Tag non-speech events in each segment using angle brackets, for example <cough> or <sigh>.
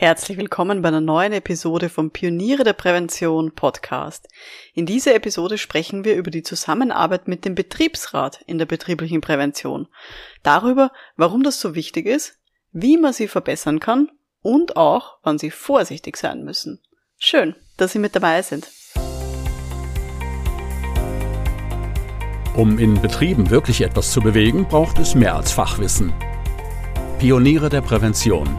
Herzlich willkommen bei einer neuen Episode vom Pioniere der Prävention Podcast. In dieser Episode sprechen wir über die Zusammenarbeit mit dem Betriebsrat in der betrieblichen Prävention, darüber, warum das so wichtig ist, wie man sie verbessern kann und auch, wann sie vorsichtig sein müssen. Schön, dass Sie mit dabei sind. Um in Betrieben wirklich etwas zu bewegen, braucht es mehr als Fachwissen. Pioniere der Prävention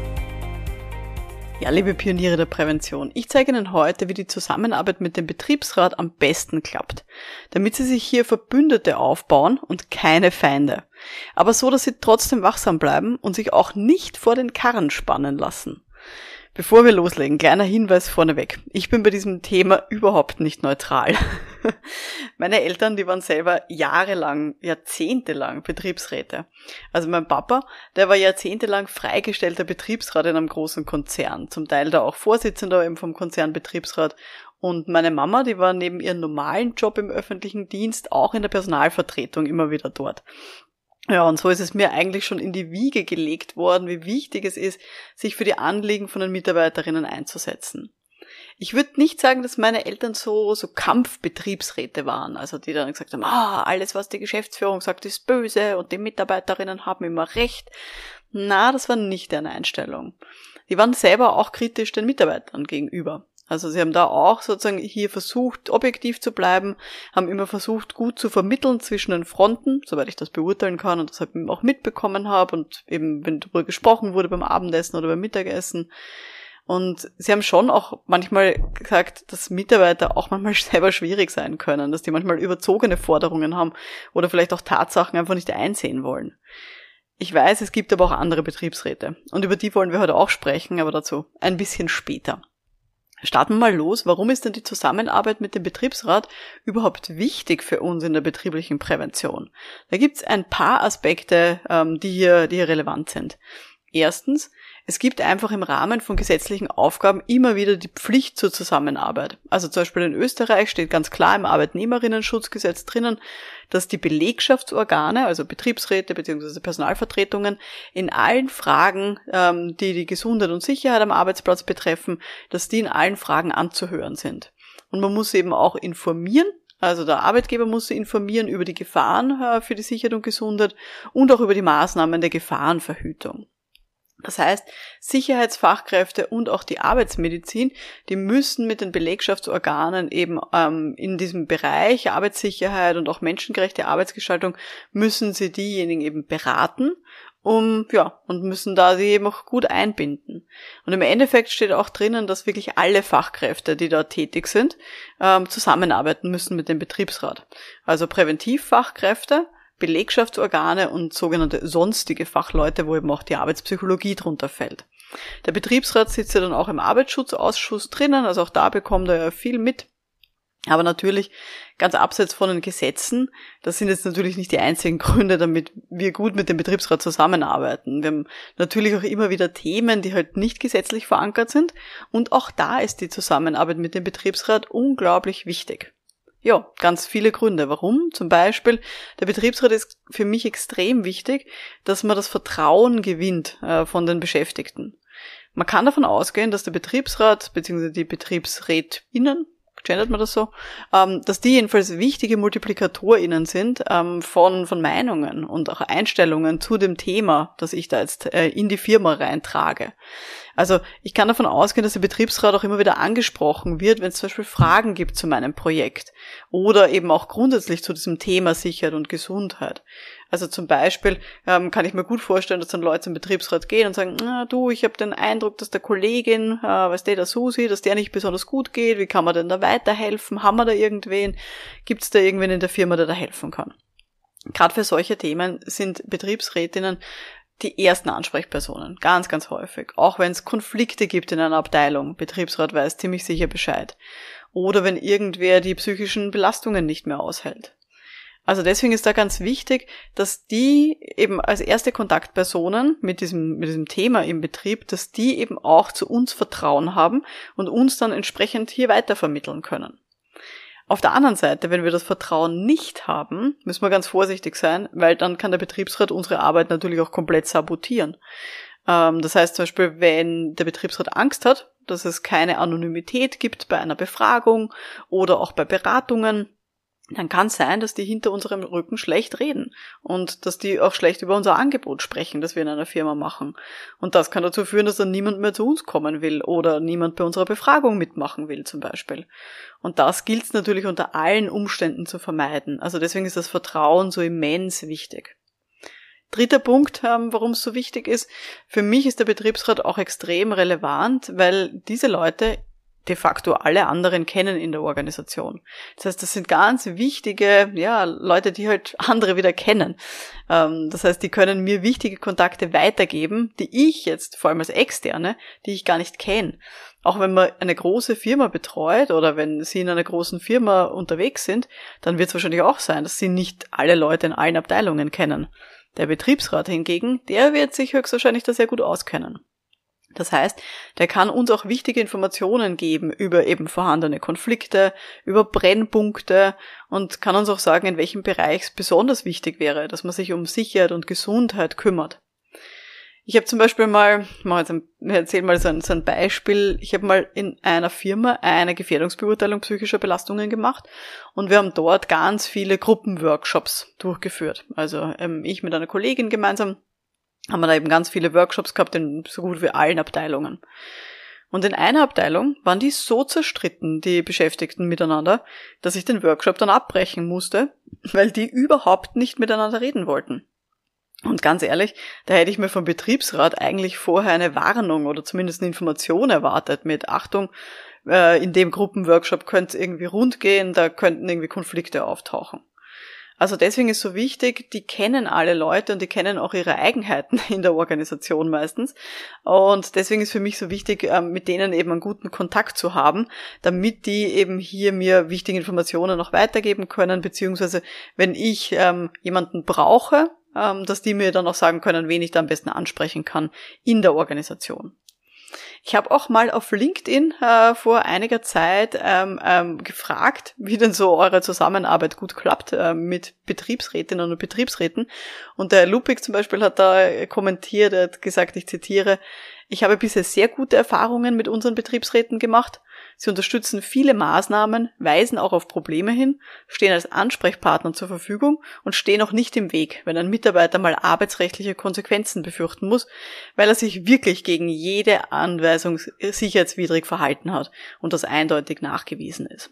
Ja, liebe Pioniere der Prävention, ich zeige Ihnen heute, wie die Zusammenarbeit mit dem Betriebsrat am besten klappt, damit Sie sich hier Verbündete aufbauen und keine Feinde. Aber so, dass Sie trotzdem wachsam bleiben und sich auch nicht vor den Karren spannen lassen. Bevor wir loslegen, kleiner Hinweis vorneweg. Ich bin bei diesem Thema überhaupt nicht neutral. <laughs> Meine Eltern, die waren selber jahrelang, jahrzehntelang Betriebsräte. Also mein Papa, der war jahrzehntelang freigestellter Betriebsrat in einem großen Konzern. Zum Teil da auch Vorsitzender eben vom Konzernbetriebsrat. Und meine Mama, die war neben ihrem normalen Job im öffentlichen Dienst auch in der Personalvertretung immer wieder dort. Ja, und so ist es mir eigentlich schon in die Wiege gelegt worden, wie wichtig es ist, sich für die Anliegen von den Mitarbeiterinnen einzusetzen. Ich würde nicht sagen, dass meine Eltern so, so Kampfbetriebsräte waren, also die dann gesagt haben, ah, alles, was die Geschäftsführung sagt, ist böse und die Mitarbeiterinnen haben immer recht. Na, das war nicht deren Einstellung. Die waren selber auch kritisch den Mitarbeitern gegenüber. Also sie haben da auch sozusagen hier versucht, objektiv zu bleiben, haben immer versucht, gut zu vermitteln zwischen den Fronten, soweit ich das beurteilen kann und das halt auch mitbekommen habe und eben, wenn darüber gesprochen wurde beim Abendessen oder beim Mittagessen. Und sie haben schon auch manchmal gesagt, dass Mitarbeiter auch manchmal <laughs> selber schwierig sein können, dass die manchmal überzogene Forderungen haben oder vielleicht auch Tatsachen einfach nicht einsehen wollen. Ich weiß, es gibt aber auch andere Betriebsräte und über die wollen wir heute auch sprechen, aber dazu ein bisschen später. Starten wir mal los. Warum ist denn die Zusammenarbeit mit dem Betriebsrat überhaupt wichtig für uns in der betrieblichen Prävention? Da gibt es ein paar Aspekte, ähm, die, hier, die hier relevant sind. Erstens, es gibt einfach im Rahmen von gesetzlichen Aufgaben immer wieder die Pflicht zur Zusammenarbeit. Also zum Beispiel in Österreich steht ganz klar im Arbeitnehmerinnen-Schutzgesetz drinnen, dass die Belegschaftsorgane, also Betriebsräte bzw. Personalvertretungen, in allen Fragen, ähm, die die Gesundheit und Sicherheit am Arbeitsplatz betreffen, dass die in allen Fragen anzuhören sind. Und man muss eben auch informieren, also der Arbeitgeber muss sie informieren über die Gefahren äh, für die Sicherheit und Gesundheit und auch über die Maßnahmen der Gefahrenverhütung. Das heißt, Sicherheitsfachkräfte und auch die Arbeitsmedizin, die müssen mit den Belegschaftsorganen eben ähm, in diesem Bereich Arbeitssicherheit und auch menschengerechte Arbeitsgestaltung, müssen sie diejenigen eben beraten, um, ja, und müssen da sie eben auch gut einbinden. Und im Endeffekt steht auch drinnen, dass wirklich alle Fachkräfte, die da tätig sind, ähm, zusammenarbeiten müssen mit dem Betriebsrat. Also Präventivfachkräfte, Belegschaftsorgane und sogenannte sonstige Fachleute, wo eben auch die Arbeitspsychologie drunter fällt. Der Betriebsrat sitzt ja dann auch im Arbeitsschutzausschuss drinnen, also auch da bekommt er ja viel mit. Aber natürlich, ganz abseits von den Gesetzen, das sind jetzt natürlich nicht die einzigen Gründe, damit wir gut mit dem Betriebsrat zusammenarbeiten. Wir haben natürlich auch immer wieder Themen, die halt nicht gesetzlich verankert sind. Und auch da ist die Zusammenarbeit mit dem Betriebsrat unglaublich wichtig. Ja, ganz viele Gründe. Warum? Zum Beispiel, der Betriebsrat ist für mich extrem wichtig, dass man das Vertrauen gewinnt äh, von den Beschäftigten. Man kann davon ausgehen, dass der Betriebsrat bzw. die Betriebsrätinnen, gendert man das so, ähm, dass die jedenfalls wichtige MultiplikatorInnen sind ähm, von, von Meinungen und auch Einstellungen zu dem Thema, das ich da jetzt äh, in die Firma reintrage. Also ich kann davon ausgehen, dass der Betriebsrat auch immer wieder angesprochen wird, wenn es zum Beispiel Fragen gibt zu meinem Projekt oder eben auch grundsätzlich zu diesem Thema Sicherheit und Gesundheit. Also zum Beispiel ähm, kann ich mir gut vorstellen, dass dann Leute zum Betriebsrat gehen und sagen, na, du, ich habe den Eindruck, dass der Kollegin, äh, was der, der Susi, dass der nicht besonders gut geht, wie kann man denn da weiterhelfen? Haben wir da irgendwen? Gibt es da irgendwen in der Firma, der da helfen kann? Gerade für solche Themen sind Betriebsrätinnen die ersten Ansprechpersonen, ganz, ganz häufig. Auch wenn es Konflikte gibt in einer Abteilung, Betriebsrat weiß ziemlich sicher Bescheid. Oder wenn irgendwer die psychischen Belastungen nicht mehr aushält. Also deswegen ist da ganz wichtig, dass die eben als erste Kontaktpersonen mit diesem, mit diesem Thema im Betrieb, dass die eben auch zu uns Vertrauen haben und uns dann entsprechend hier weitervermitteln können. Auf der anderen Seite, wenn wir das Vertrauen nicht haben, müssen wir ganz vorsichtig sein, weil dann kann der Betriebsrat unsere Arbeit natürlich auch komplett sabotieren. Ähm, das heißt zum Beispiel, wenn der Betriebsrat Angst hat, dass es keine Anonymität gibt bei einer Befragung oder auch bei Beratungen, dann kann es sein, dass die hinter unserem Rücken schlecht reden und dass die auch schlecht über unser Angebot sprechen, das wir in einer Firma machen. Und das kann dazu führen, dass dann niemand mehr zu uns kommen will oder niemand bei unserer Befragung mitmachen will zum Beispiel. Und das gilt es natürlich unter allen Umständen zu vermeiden. Also deswegen ist das Vertrauen so immens wichtig. Dritter Punkt, ähm, warum es so wichtig ist, für mich ist der Betriebsrat auch extrem relevant, weil diese Leute de facto alle anderen kennen in der Organisation. Das heißt, das sind ganz wichtige, ja, Leute, die halt andere wieder kennen. Ähm, das heißt, die können mir wichtige Kontakte weitergeben, die ich jetzt, vor allem als Externe, die ich gar nicht kenne. Auch wenn man eine große Firma betreut oder wenn Sie in einer großen Firma unterwegs sind, dann wird es wahrscheinlich auch sein, dass Sie nicht alle Leute in allen Abteilungen kennen. Der Betriebsrat hingegen, der wird sich höchstwahrscheinlich da sehr gut auskennen. Das heißt, der kann uns auch wichtige Informationen geben über eben vorhandene Konflikte, über Brennpunkte und kann uns auch sagen, in welchem Bereich es besonders wichtig wäre, dass man sich um Sicherheit und Gesundheit kümmert. Ich habe zum Beispiel mal, ich erzähle mal so ein, so ein Beispiel, ich habe mal in einer Firma eine Gefährdungsbeurteilung psychischer Belastungen gemacht und wir haben dort ganz viele Gruppenworkshops durchgeführt. Also ähm, ich mit einer Kollegin gemeinsam haben wir da eben ganz viele Workshops gehabt in so gut wie allen Abteilungen. Und in einer Abteilung waren die so zerstritten, die Beschäftigten miteinander, dass ich den Workshop dann abbrechen musste, weil die überhaupt nicht miteinander reden wollten. Und ganz ehrlich, da hätte ich mir vom Betriebsrat eigentlich vorher eine Warnung oder zumindest eine Information erwartet mit Achtung, äh, in dem Gruppenworkshop könnte es irgendwie rund gehen, da könnten irgendwie Konflikte auftauchen. Also deswegen ist so wichtig, die kennen alle Leute und die kennen auch ihre Eigenheiten <laughs> in der Organisation meistens. Und deswegen ist für mich so wichtig, ähm, mit denen eben einen guten Kontakt zu haben, damit die eben hier mir wichtige Informationen noch weitergeben können, beziehungsweise wenn ich ähm, jemanden brauche, ähm, dass die mir dann auch sagen können, wen ich da am besten ansprechen kann in der Organisation. Ich habe auch mal auf LinkedIn äh, vor einiger Zeit ähm, ähm, gefragt, wie denn so eure Zusammenarbeit gut klappt äh, mit Betriebsrätinnen und Betriebsräten. Und der Lupik zum Beispiel hat da kommentiert, er hat gesagt, ich zitiere, ich habe bisher sehr gute Erfahrungen mit unseren Betriebsräten gemacht. Sie unterstützen viele Maßnahmen, weisen auch auf Probleme hin, stehen als Ansprechpartner zur Verfügung und stehen auch nicht im Weg, wenn ein Mitarbeiter mal arbeitsrechtliche Konsequenzen befürchten muss, weil er sich wirklich gegen jede Anweisung sicherheitswidrig verhalten hat und das eindeutig nachgewiesen ist.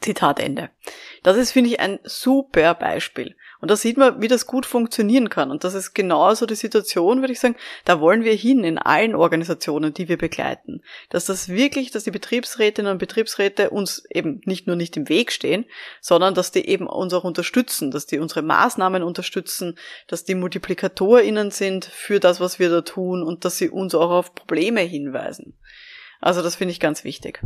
Zitat Ende. Das ist, finde ich, ein super Beispiel. Und da sieht man, wie das gut funktionieren kann. Und das ist genauso die Situation, würde ich sagen, da wollen wir hin in allen Organisationen, die wir begleiten. Dass das wirklich, dass die Betriebsrätinnen und Betriebsräte uns eben nicht nur nicht im Weg stehen, sondern dass die eben uns auch unterstützen, dass die unsere Maßnahmen unterstützen, dass die MultiplikatorInnen sind für das, was wir da tun und dass sie uns auch auf Probleme hinweisen. Also das finde ich ganz wichtig.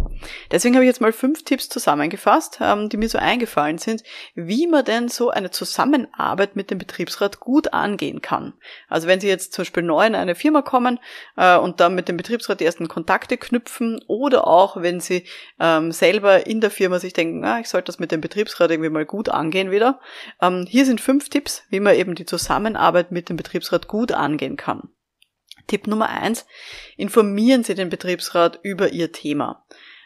Deswegen habe ich jetzt mal fünf Tipps zusammengefasst, ähm, die mir so eingefallen sind, wie man denn so eine Zusammenarbeit mit dem Betriebsrat gut angehen kann. Also wenn Sie jetzt zum Beispiel neu in eine Firma kommen äh, und dann mit dem Betriebsrat die ersten Kontakte knüpfen oder auch wenn Sie ähm, selber in der Firma sich denken, ah, ich sollte das mit dem Betriebsrat irgendwie mal gut angehen wieder. Ähm, hier sind fünf Tipps, wie man eben die Zusammenarbeit mit dem Betriebsrat gut angehen kann. Tipp Nummer eins, informieren Sie den Betriebsrat über Ihr Thema.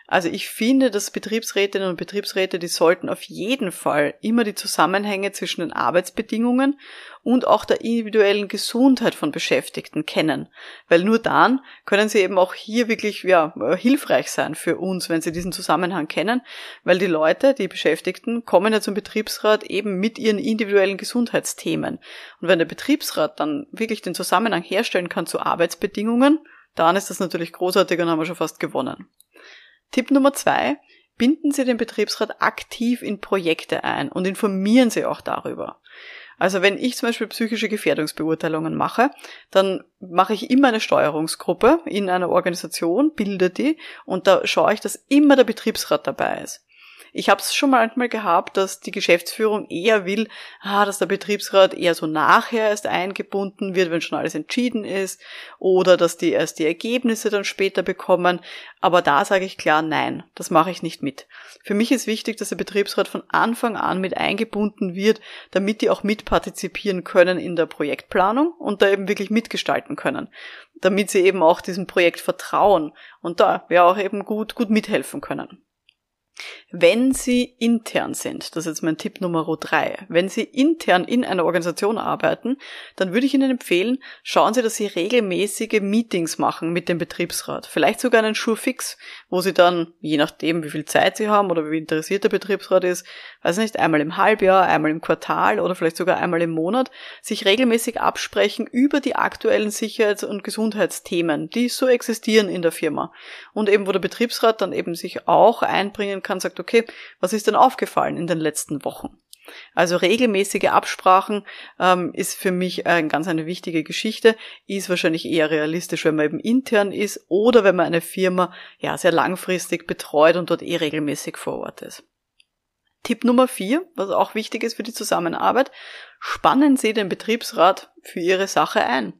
Also ich finde, dass Betriebsrätinnen und Betriebsräte, die sollten auf jeden Fall immer die Zusammenhänge zwischen den Arbeitsbedingungen und auch der individuellen Gesundheit von Beschäftigten kennen. Weil nur dann können sie eben auch hier wirklich ja, hilfreich sein für uns, wenn sie diesen Zusammenhang kennen. Weil die Leute, die Beschäftigten, kommen ja zum Betriebsrat eben mit ihren individuellen Gesundheitsthemen. Und wenn der Betriebsrat dann wirklich den Zusammenhang herstellen kann zu Arbeitsbedingungen, dann ist das natürlich großartig und haben wir schon fast gewonnen. Tipp Nummer zwei, binden Sie den Betriebsrat aktiv in Projekte ein und informieren Sie auch darüber. Also wenn ich zum Beispiel psychische Gefährdungsbeurteilungen mache, dann mache ich immer eine Steuerungsgruppe in einer Organisation, bilde die und da schaue ich, dass immer der Betriebsrat dabei ist. Ich habe es schon manchmal gehabt, dass die Geschäftsführung eher will, ah, dass der Betriebsrat eher so nachher erst eingebunden wird, wenn schon alles entschieden ist, oder dass die erst die Ergebnisse dann später bekommen. Aber da sage ich klar, nein, das mache ich nicht mit. Für mich ist wichtig, dass der Betriebsrat von Anfang an mit eingebunden wird, damit die auch mitpartizipieren können in der Projektplanung und da eben wirklich mitgestalten können, damit sie eben auch diesem Projekt vertrauen und da ja auch eben gut, gut mithelfen können. Wenn Sie intern sind, das ist jetzt mein Tipp Nummer drei, wenn Sie intern in einer Organisation arbeiten, dann würde ich Ihnen empfehlen, schauen Sie, dass Sie regelmäßige Meetings machen mit dem Betriebsrat. Vielleicht sogar einen Schurfix, wo Sie dann, je nachdem, wie viel Zeit Sie haben oder wie interessiert der Betriebsrat ist, weiß nicht, einmal im Halbjahr, einmal im Quartal oder vielleicht sogar einmal im Monat, sich regelmäßig absprechen über die aktuellen Sicherheits- und Gesundheitsthemen, die so existieren in der Firma. Und eben, wo der Betriebsrat dann eben sich auch einbringen kann, sagt, okay, was ist denn aufgefallen in den letzten Wochen? Also regelmäßige Absprachen ähm, ist für mich äh, ganz eine wichtige Geschichte, ist wahrscheinlich eher realistisch, wenn man eben intern ist oder wenn man eine Firma ja sehr langfristig betreut und dort eh regelmäßig vor Ort ist. Tipp Nummer vier, was auch wichtig ist für die Zusammenarbeit, spannen Sie den Betriebsrat für Ihre Sache ein.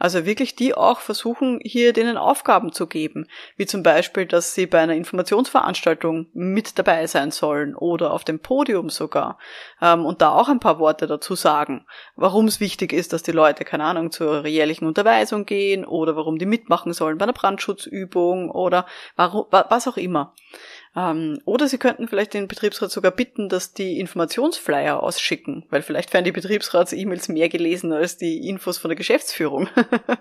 Also wirklich die auch versuchen, hier denen Aufgaben zu geben, wie zum Beispiel, dass sie bei einer Informationsveranstaltung mit dabei sein sollen oder auf dem Podium sogar. Ähm, und da auch ein paar Worte dazu sagen, warum es wichtig ist, dass die Leute, keine Ahnung, zur jährlichen Unterweisung gehen oder warum die mitmachen sollen bei einer Brandschutzübung oder warum, was auch immer. Ähm, oder Sie könnten vielleicht den Betriebsrat sogar bitten, dass die Informationsflyer ausschicken, weil vielleicht werden die Betriebsrats-E-Mails mehr gelesen als die Infos von der Geschäftsführung.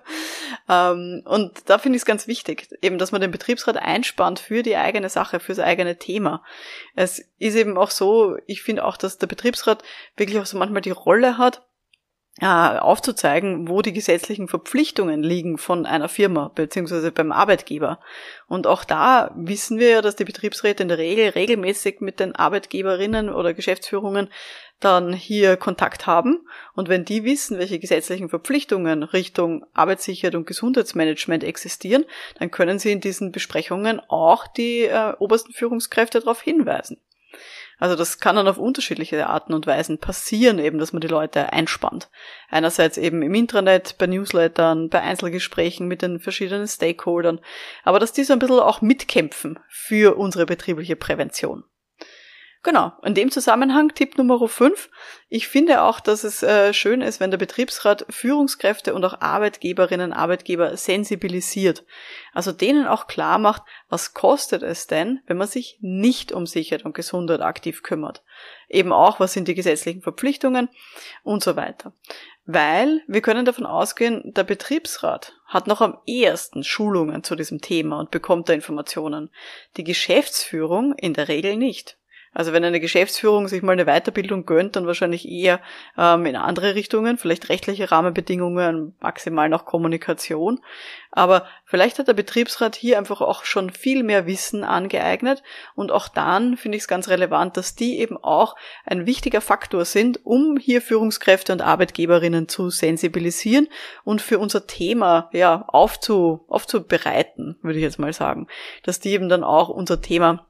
<laughs> ähm, und da finde ich es ganz wichtig, eben, dass man den Betriebsrat einspannt für die eigene Sache, fürs eigene Thema. Es ist eben auch so, ich finde auch, dass der Betriebsrat wirklich auch so manchmal die Rolle hat, aufzuzeigen, wo die gesetzlichen Verpflichtungen liegen von einer Firma beziehungsweise beim Arbeitgeber. Und auch da wissen wir ja, dass die Betriebsräte in der Regel regelmäßig mit den Arbeitgeberinnen oder Geschäftsführungen dann hier Kontakt haben. Und wenn die wissen, welche gesetzlichen Verpflichtungen Richtung Arbeitssicherheit und Gesundheitsmanagement existieren, dann können sie in diesen Besprechungen auch die äh, obersten Führungskräfte darauf hinweisen. Also das kann dann auf unterschiedliche Arten und Weisen passieren, eben, dass man die Leute einspannt. Einerseits eben im Intranet, bei Newslettern, bei Einzelgesprächen mit den verschiedenen Stakeholdern, aber dass die so ein bisschen auch mitkämpfen für unsere betriebliche Prävention. Genau, in dem Zusammenhang Tipp Nummer 5. Ich finde auch, dass es äh, schön ist, wenn der Betriebsrat Führungskräfte und auch Arbeitgeberinnen, Arbeitgeber sensibilisiert. Also denen auch klar macht, was kostet es denn, wenn man sich nicht um Sicherheit und Gesundheit aktiv kümmert. Eben auch, was sind die gesetzlichen Verpflichtungen und so weiter. Weil wir können davon ausgehen, der Betriebsrat hat noch am ehesten Schulungen zu diesem Thema und bekommt da Informationen. Die Geschäftsführung in der Regel nicht. Also wenn eine Geschäftsführung sich mal eine Weiterbildung gönnt, dann wahrscheinlich eher ähm, in andere Richtungen, vielleicht rechtliche Rahmenbedingungen, maximal noch Kommunikation. Aber vielleicht hat der Betriebsrat hier einfach auch schon viel mehr Wissen angeeignet und auch dann finde ich es ganz relevant, dass die eben auch ein wichtiger Faktor sind, um hier Führungskräfte und Arbeitgeberinnen zu sensibilisieren und für unser Thema ja aufzu, aufzubereiten, würde ich jetzt mal sagen, dass die eben dann auch unser Thema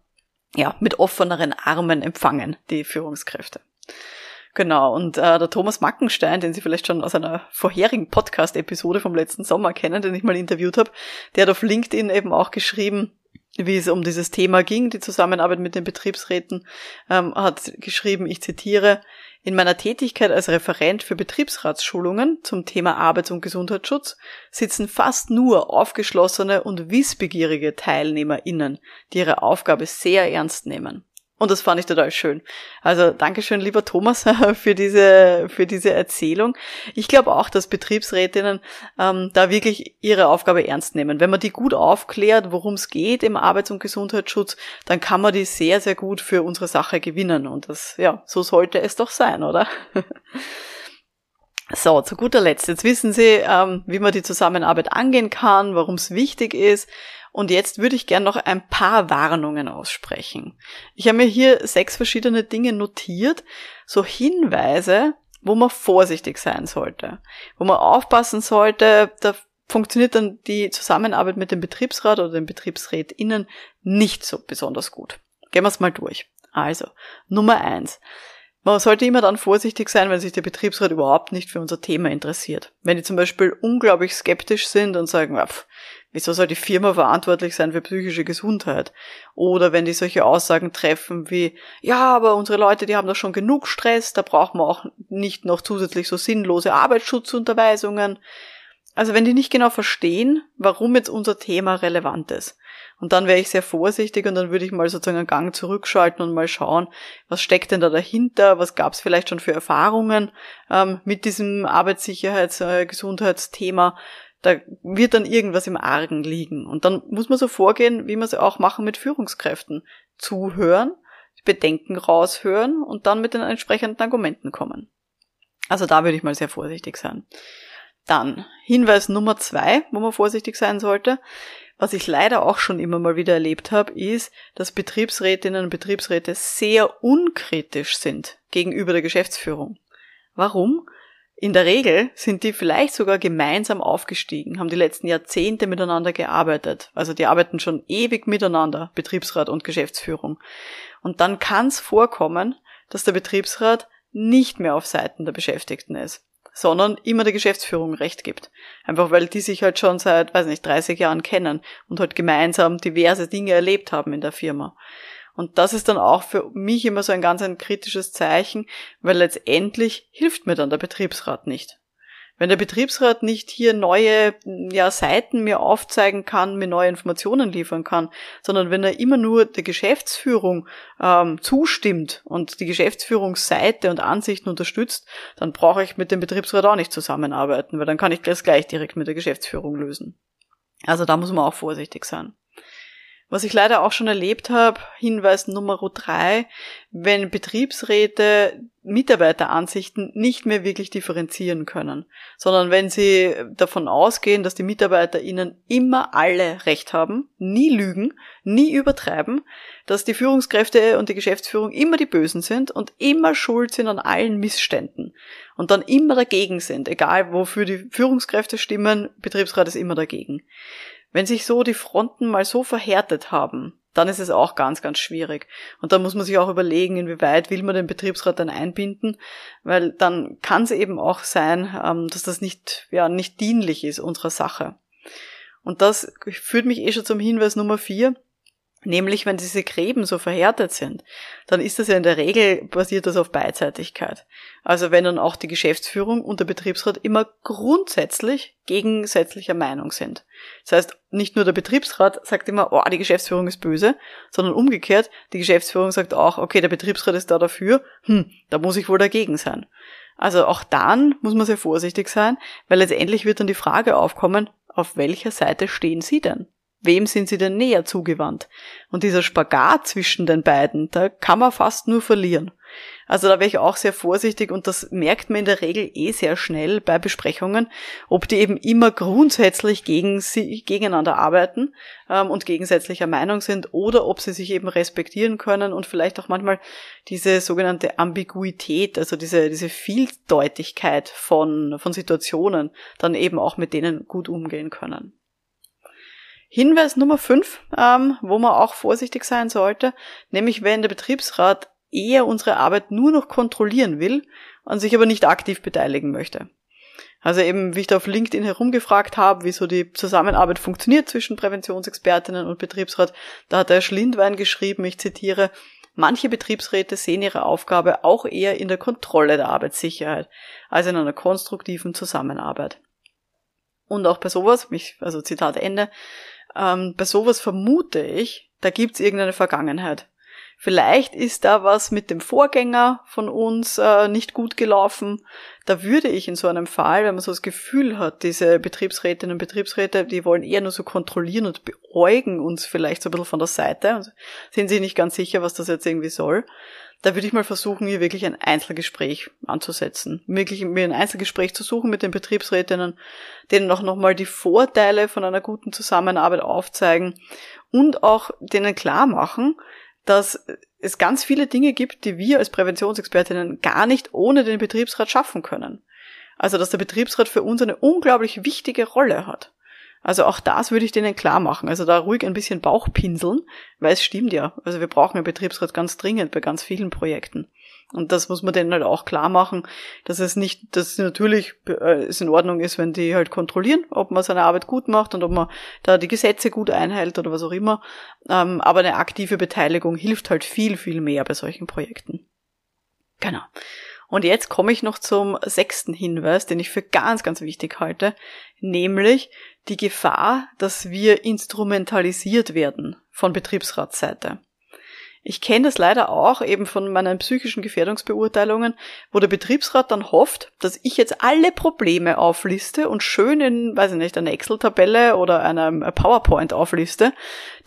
ja, mit offeneren Armen empfangen, die Führungskräfte. Genau, und äh, der Thomas Mackenstein, den Sie vielleicht schon aus einer vorherigen Podcast-Episode vom letzten Sommer kennen, den ich mal interviewt habe, der hat auf LinkedIn eben auch geschrieben, wie es um dieses Thema ging, die Zusammenarbeit mit den Betriebsräten, ähm, hat geschrieben, ich zitiere, in meiner Tätigkeit als Referent für Betriebsratsschulungen zum Thema Arbeits- und Gesundheitsschutz sitzen fast nur aufgeschlossene und wissbegierige TeilnehmerInnen, die ihre Aufgabe sehr ernst nehmen. Und das fand ich total schön. Also Dankeschön, lieber Thomas, <laughs> für diese, für diese Erzählung. Ich glaube auch, dass Betriebsrätinnen ähm, da wirklich ihre Aufgabe ernst nehmen. Wenn man die gut aufklärt, worum es geht im Arbeits- und Gesundheitsschutz, dann kann man die sehr, sehr gut für unsere Sache gewinnen. Und das, ja, so sollte es doch sein, oder? <laughs> So, zu guter Letzt, jetzt wissen Sie, ähm, wie man die Zusammenarbeit angehen kann, warum es wichtig ist. Und jetzt würde ich gern noch ein paar Warnungen aussprechen. Ich habe mir hier sechs verschiedene Dinge notiert, so Hinweise, wo man vorsichtig sein sollte, wo man aufpassen sollte, da funktioniert dann die Zusammenarbeit mit dem Betriebsrat oder den BetriebsrätInnen nicht so besonders gut. Gehen wir es mal durch. Also, Nummer eins. Man sollte immer dann vorsichtig sein, wenn sich der Betriebsrat überhaupt nicht für unser Thema interessiert. Wenn die zum Beispiel unglaublich skeptisch sind und sagen, pff, wieso soll die Firma verantwortlich sein für psychische Gesundheit? Oder wenn die solche Aussagen treffen wie, ja, aber unsere Leute, die haben doch schon genug Stress, da brauchen wir auch nicht noch zusätzlich so sinnlose Arbeitsschutzunterweisungen. Also wenn die nicht genau verstehen, warum jetzt unser Thema relevant ist. Und dann wäre ich sehr vorsichtig und dann würde ich mal sozusagen einen Gang zurückschalten und mal schauen, was steckt denn da dahinter, was gab es vielleicht schon für Erfahrungen ähm, mit diesem Arbeitssicherheits-, äh. Da wird dann irgendwas im Argen liegen. Und dann muss man so vorgehen, wie wir es auch machen mit Führungskräften. Zuhören, Bedenken raushören und dann mit den entsprechenden Argumenten kommen. Also da würde ich mal sehr vorsichtig sein. Dann Hinweis Nummer zwei, wo man vorsichtig sein sollte. Was ich leider auch schon immer mal wieder erlebt habe, ist, dass Betriebsrätinnen und Betriebsräte sehr unkritisch sind gegenüber der Geschäftsführung. Warum? In der Regel sind die vielleicht sogar gemeinsam aufgestiegen, haben die letzten Jahrzehnte miteinander gearbeitet. Also die arbeiten schon ewig miteinander, Betriebsrat und Geschäftsführung. Und dann kann es vorkommen, dass der Betriebsrat nicht mehr auf Seiten der Beschäftigten ist sondern immer der Geschäftsführung Recht gibt. Einfach weil die sich halt schon seit, weiß nicht, 30 Jahren kennen und halt gemeinsam diverse Dinge erlebt haben in der Firma. Und das ist dann auch für mich immer so ein ganz ein kritisches Zeichen, weil letztendlich hilft mir dann der Betriebsrat nicht. Wenn der Betriebsrat nicht hier neue ja, Seiten mir aufzeigen kann, mir neue Informationen liefern kann, sondern wenn er immer nur der Geschäftsführung ähm, zustimmt und die Geschäftsführungsseite und Ansichten unterstützt, dann brauche ich mit dem Betriebsrat auch nicht zusammenarbeiten, weil dann kann ich das gleich direkt mit der Geschäftsführung lösen. Also da muss man auch vorsichtig sein. Was ich leider auch schon erlebt habe, Hinweis Nummer drei, wenn Betriebsräte Mitarbeiteransichten nicht mehr wirklich differenzieren können, sondern wenn sie davon ausgehen, dass die Mitarbeiter ihnen immer alle Recht haben, nie lügen, nie übertreiben, dass die Führungskräfte und die Geschäftsführung immer die Bösen sind und immer schuld sind an allen Missständen und dann immer dagegen sind, egal wofür die Führungskräfte stimmen, Betriebsrat ist immer dagegen. Wenn sich so die Fronten mal so verhärtet haben, dann ist es auch ganz, ganz schwierig. Und da muss man sich auch überlegen, inwieweit will man den Betriebsrat dann einbinden, weil dann kann es eben auch sein, ähm, dass das nicht, ja, nicht dienlich ist unserer Sache. Und das führt mich eh schon zum Hinweis Nummer vier. Nämlich, wenn diese Gräben so verhärtet sind, dann ist das ja in der Regel basiert das auf Beidseitigkeit. Also wenn dann auch die Geschäftsführung und der Betriebsrat immer grundsätzlich gegensätzlicher Meinung sind. Das heißt, nicht nur der Betriebsrat sagt immer, oh, die Geschäftsführung ist böse, sondern umgekehrt, die Geschäftsführung sagt auch, okay, der Betriebsrat ist da dafür, hm, da muss ich wohl dagegen sein. Also auch dann muss man sehr vorsichtig sein, weil letztendlich wird dann die Frage aufkommen, auf welcher Seite stehen Sie denn? Wem sind sie denn näher zugewandt? Und dieser Spagat zwischen den beiden, da kann man fast nur verlieren. Also da wäre ich auch sehr vorsichtig und das merkt man in der Regel eh sehr schnell bei Besprechungen, ob die eben immer grundsätzlich gegen sie, gegeneinander arbeiten ähm, und gegensätzlicher Meinung sind oder ob sie sich eben respektieren können und vielleicht auch manchmal diese sogenannte Ambiguität, also diese, diese Vieldeutigkeit von, von Situationen dann eben auch mit denen gut umgehen können. Hinweis Nummer 5, ähm, wo man auch vorsichtig sein sollte, nämlich wenn der Betriebsrat eher unsere Arbeit nur noch kontrollieren will und sich aber nicht aktiv beteiligen möchte. Also eben, wie ich da auf LinkedIn herumgefragt habe, wie so die Zusammenarbeit funktioniert zwischen Präventionsexpertinnen und Betriebsrat, da hat der Schlindwein geschrieben, ich zitiere, manche Betriebsräte sehen ihre Aufgabe auch eher in der Kontrolle der Arbeitssicherheit als in einer konstruktiven Zusammenarbeit. Und auch bei sowas, also Zitat Ende, ähm, bei sowas vermute ich, da gibt's irgendeine Vergangenheit. Vielleicht ist da was mit dem Vorgänger von uns äh, nicht gut gelaufen. Da würde ich in so einem Fall, wenn man so das Gefühl hat, diese Betriebsrätinnen und Betriebsräte, die wollen eher nur so kontrollieren und beäugen uns vielleicht so ein bisschen von der Seite und sind sich nicht ganz sicher, was das jetzt irgendwie soll. Da würde ich mal versuchen, hier wirklich ein Einzelgespräch anzusetzen. Wirklich mir ein Einzelgespräch zu suchen mit den Betriebsrätinnen, denen auch nochmal die Vorteile von einer guten Zusammenarbeit aufzeigen und auch denen klar machen, dass es ganz viele Dinge gibt, die wir als Präventionsexpertinnen gar nicht ohne den Betriebsrat schaffen können. Also, dass der Betriebsrat für uns eine unglaublich wichtige Rolle hat. Also auch das würde ich denen klar machen. Also da ruhig ein bisschen Bauch pinseln, weil es stimmt ja. Also wir brauchen einen Betriebsrat ganz dringend bei ganz vielen Projekten. Und das muss man denen halt auch klar machen, dass es nicht, dass es natürlich äh, es in Ordnung ist, wenn die halt kontrollieren, ob man seine Arbeit gut macht und ob man da die Gesetze gut einhält oder was auch immer. Ähm, aber eine aktive Beteiligung hilft halt viel, viel mehr bei solchen Projekten. Genau. Und jetzt komme ich noch zum sechsten Hinweis, den ich für ganz, ganz wichtig halte, nämlich die Gefahr, dass wir instrumentalisiert werden von Betriebsratsseite. Ich kenne das leider auch eben von meinen psychischen Gefährdungsbeurteilungen, wo der Betriebsrat dann hofft, dass ich jetzt alle Probleme aufliste und schön in, weiß ich nicht, einer Excel-Tabelle oder einem PowerPoint aufliste,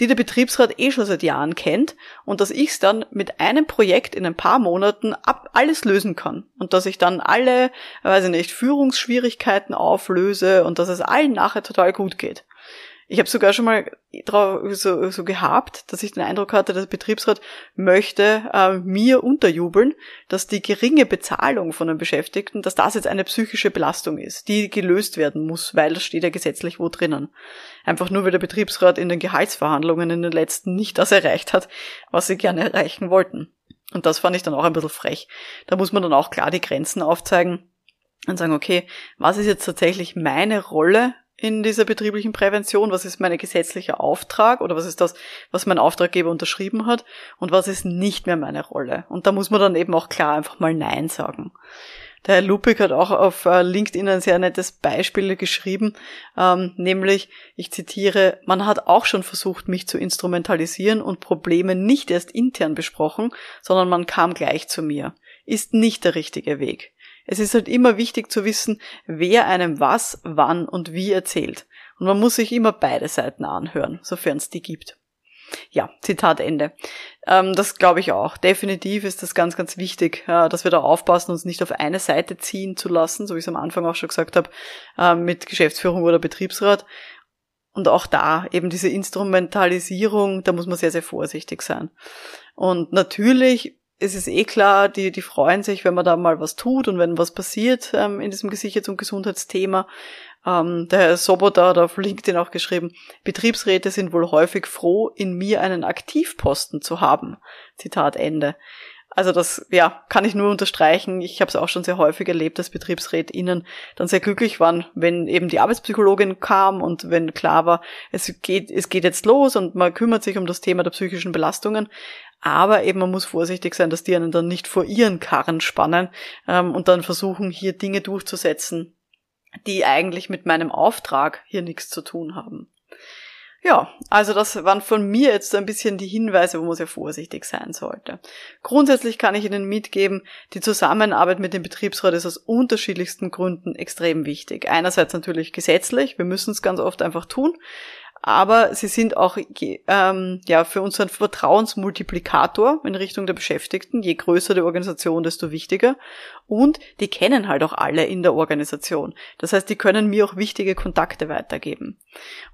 die der Betriebsrat eh schon seit Jahren kennt und dass ich es dann mit einem Projekt in ein paar Monaten ab alles lösen kann und dass ich dann alle, weiß ich nicht, Führungsschwierigkeiten auflöse und dass es allen nachher total gut geht. Ich habe sogar schon mal so, so gehabt, dass ich den Eindruck hatte, der Betriebsrat möchte äh, mir unterjubeln, dass die geringe Bezahlung von den Beschäftigten, dass das jetzt eine psychische Belastung ist, die gelöst werden muss, weil das steht ja gesetzlich wo drinnen. Einfach nur, weil der Betriebsrat in den Gehaltsverhandlungen in den letzten nicht das erreicht hat, was sie gerne erreichen wollten. Und das fand ich dann auch ein bisschen frech. Da muss man dann auch klar die Grenzen aufzeigen und sagen, okay, was ist jetzt tatsächlich meine Rolle in dieser betrieblichen Prävention? Was ist mein gesetzlicher Auftrag oder was ist das, was mein Auftraggeber unterschrieben hat und was ist nicht mehr meine Rolle? Und da muss man dann eben auch klar einfach mal Nein sagen. Der Herr Lupik hat auch auf äh, LinkedIn ein sehr nettes Beispiel geschrieben, ähm, nämlich, ich zitiere, man hat auch schon versucht, mich zu instrumentalisieren und Probleme nicht erst intern besprochen, sondern man kam gleich zu mir. Ist nicht der richtige Weg. Es ist halt immer wichtig zu wissen, wer einem was, wann und wie erzählt. Und man muss sich immer beide Seiten anhören, sofern es die gibt. Ja, Zitat Ende. Ähm, das glaube ich auch. Definitiv ist das ganz, ganz wichtig, äh, dass wir da aufpassen, uns nicht auf eine Seite ziehen zu lassen, so wie ich es am Anfang auch schon gesagt habe, äh, mit Geschäftsführung oder Betriebsrat. Und auch da eben diese Instrumentalisierung, da muss man sehr, sehr vorsichtig sein. Und natürlich es ist eh klar, die, die freuen sich, wenn man da mal was tut und wenn was passiert ähm, in diesem Gesichts- und Gesundheitsthema. Ähm, der Herr Soboda hat auf LinkedIn auch geschrieben, Betriebsräte sind wohl häufig froh, in mir einen Aktivposten zu haben. Zitat Ende. Also das, ja, kann ich nur unterstreichen. Ich habe es auch schon sehr häufig erlebt, dass BetriebsrätInnen dann sehr glücklich waren, wenn eben die Arbeitspsychologin kam und wenn klar war, es geht, es geht jetzt los und man kümmert sich um das Thema der psychischen Belastungen. Aber eben man muss vorsichtig sein, dass die einen dann nicht vor ihren Karren spannen ähm, und dann versuchen, hier Dinge durchzusetzen, die eigentlich mit meinem Auftrag hier nichts zu tun haben. Ja, also das waren von mir jetzt ein bisschen die Hinweise, wo man sehr vorsichtig sein sollte. Grundsätzlich kann ich Ihnen mitgeben, die Zusammenarbeit mit dem Betriebsrat ist aus unterschiedlichsten Gründen extrem wichtig. Einerseits natürlich gesetzlich, wir müssen es ganz oft einfach tun aber sie sind auch ähm, ja für uns ein Vertrauensmultiplikator in Richtung der Beschäftigten. Je größer die Organisation, desto wichtiger. Und die kennen halt auch alle in der Organisation. Das heißt, die können mir auch wichtige Kontakte weitergeben.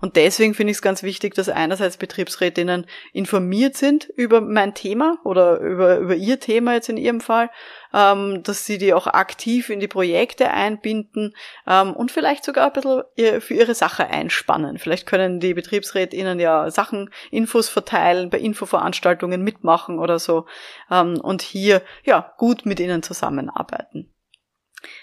Und deswegen finde ich es ganz wichtig, dass einerseits Betriebsrätinnen informiert sind über mein Thema oder über, über ihr Thema jetzt in ihrem Fall ähm, dass sie die auch aktiv in die Projekte einbinden ähm, und vielleicht sogar ein bisschen für ihre Sache einspannen. Vielleicht können die BetriebsrätInnen ja Sachen, Infos verteilen, bei Infoveranstaltungen mitmachen oder so ähm, und hier ja gut mit ihnen zusammenarbeiten.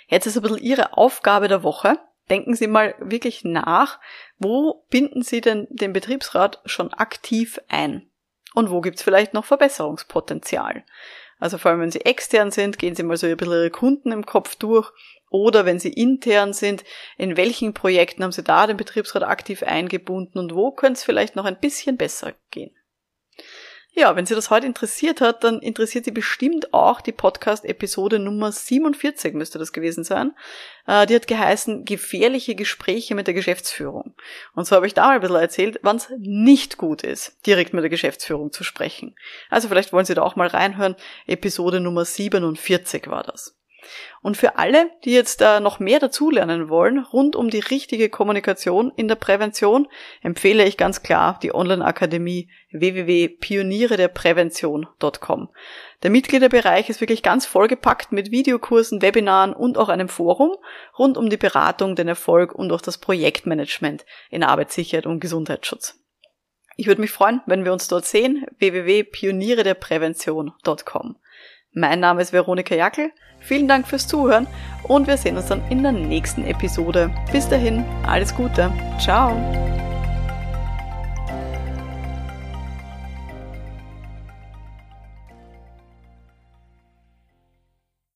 Jetzt ist ein bisschen Ihre Aufgabe der Woche. Denken Sie mal wirklich nach, wo binden Sie denn den Betriebsrat schon aktiv ein? Und wo gibt's vielleicht noch Verbesserungspotenzial? Also vor allem, wenn Sie extern sind, gehen Sie mal so ein bisschen Ihre Kunden im Kopf durch. Oder wenn Sie intern sind, in welchen Projekten haben Sie da den Betriebsrat aktiv eingebunden und wo könnte es vielleicht noch ein bisschen besser gehen? Ja, wenn Sie das heute interessiert hat, dann interessiert Sie bestimmt auch die Podcast-Episode Nummer 47 müsste das gewesen sein. Äh, die hat geheißen Gefährliche Gespräche mit der Geschäftsführung. Und so habe ich da mal ein bisschen erzählt, wann es nicht gut ist, direkt mit der Geschäftsführung zu sprechen. Also vielleicht wollen Sie da auch mal reinhören. Episode Nummer 47 war das. Und für alle, die jetzt äh, noch mehr dazulernen wollen, rund um die richtige Kommunikation in der Prävention, empfehle ich ganz klar die Online-Akademie www.pionierederprävention.com. Der Mitgliederbereich ist wirklich ganz vollgepackt mit Videokursen, Webinaren und auch einem Forum rund um die Beratung, den Erfolg und auch das Projektmanagement in Arbeitssicherheit und Gesundheitsschutz. Ich würde mich freuen, wenn wir uns dort sehen, www.pionierederprävention.com. Mein Name ist Veronika Jackel. Vielen Dank fürs Zuhören und wir sehen uns dann in der nächsten Episode. Bis dahin, alles Gute. Ciao.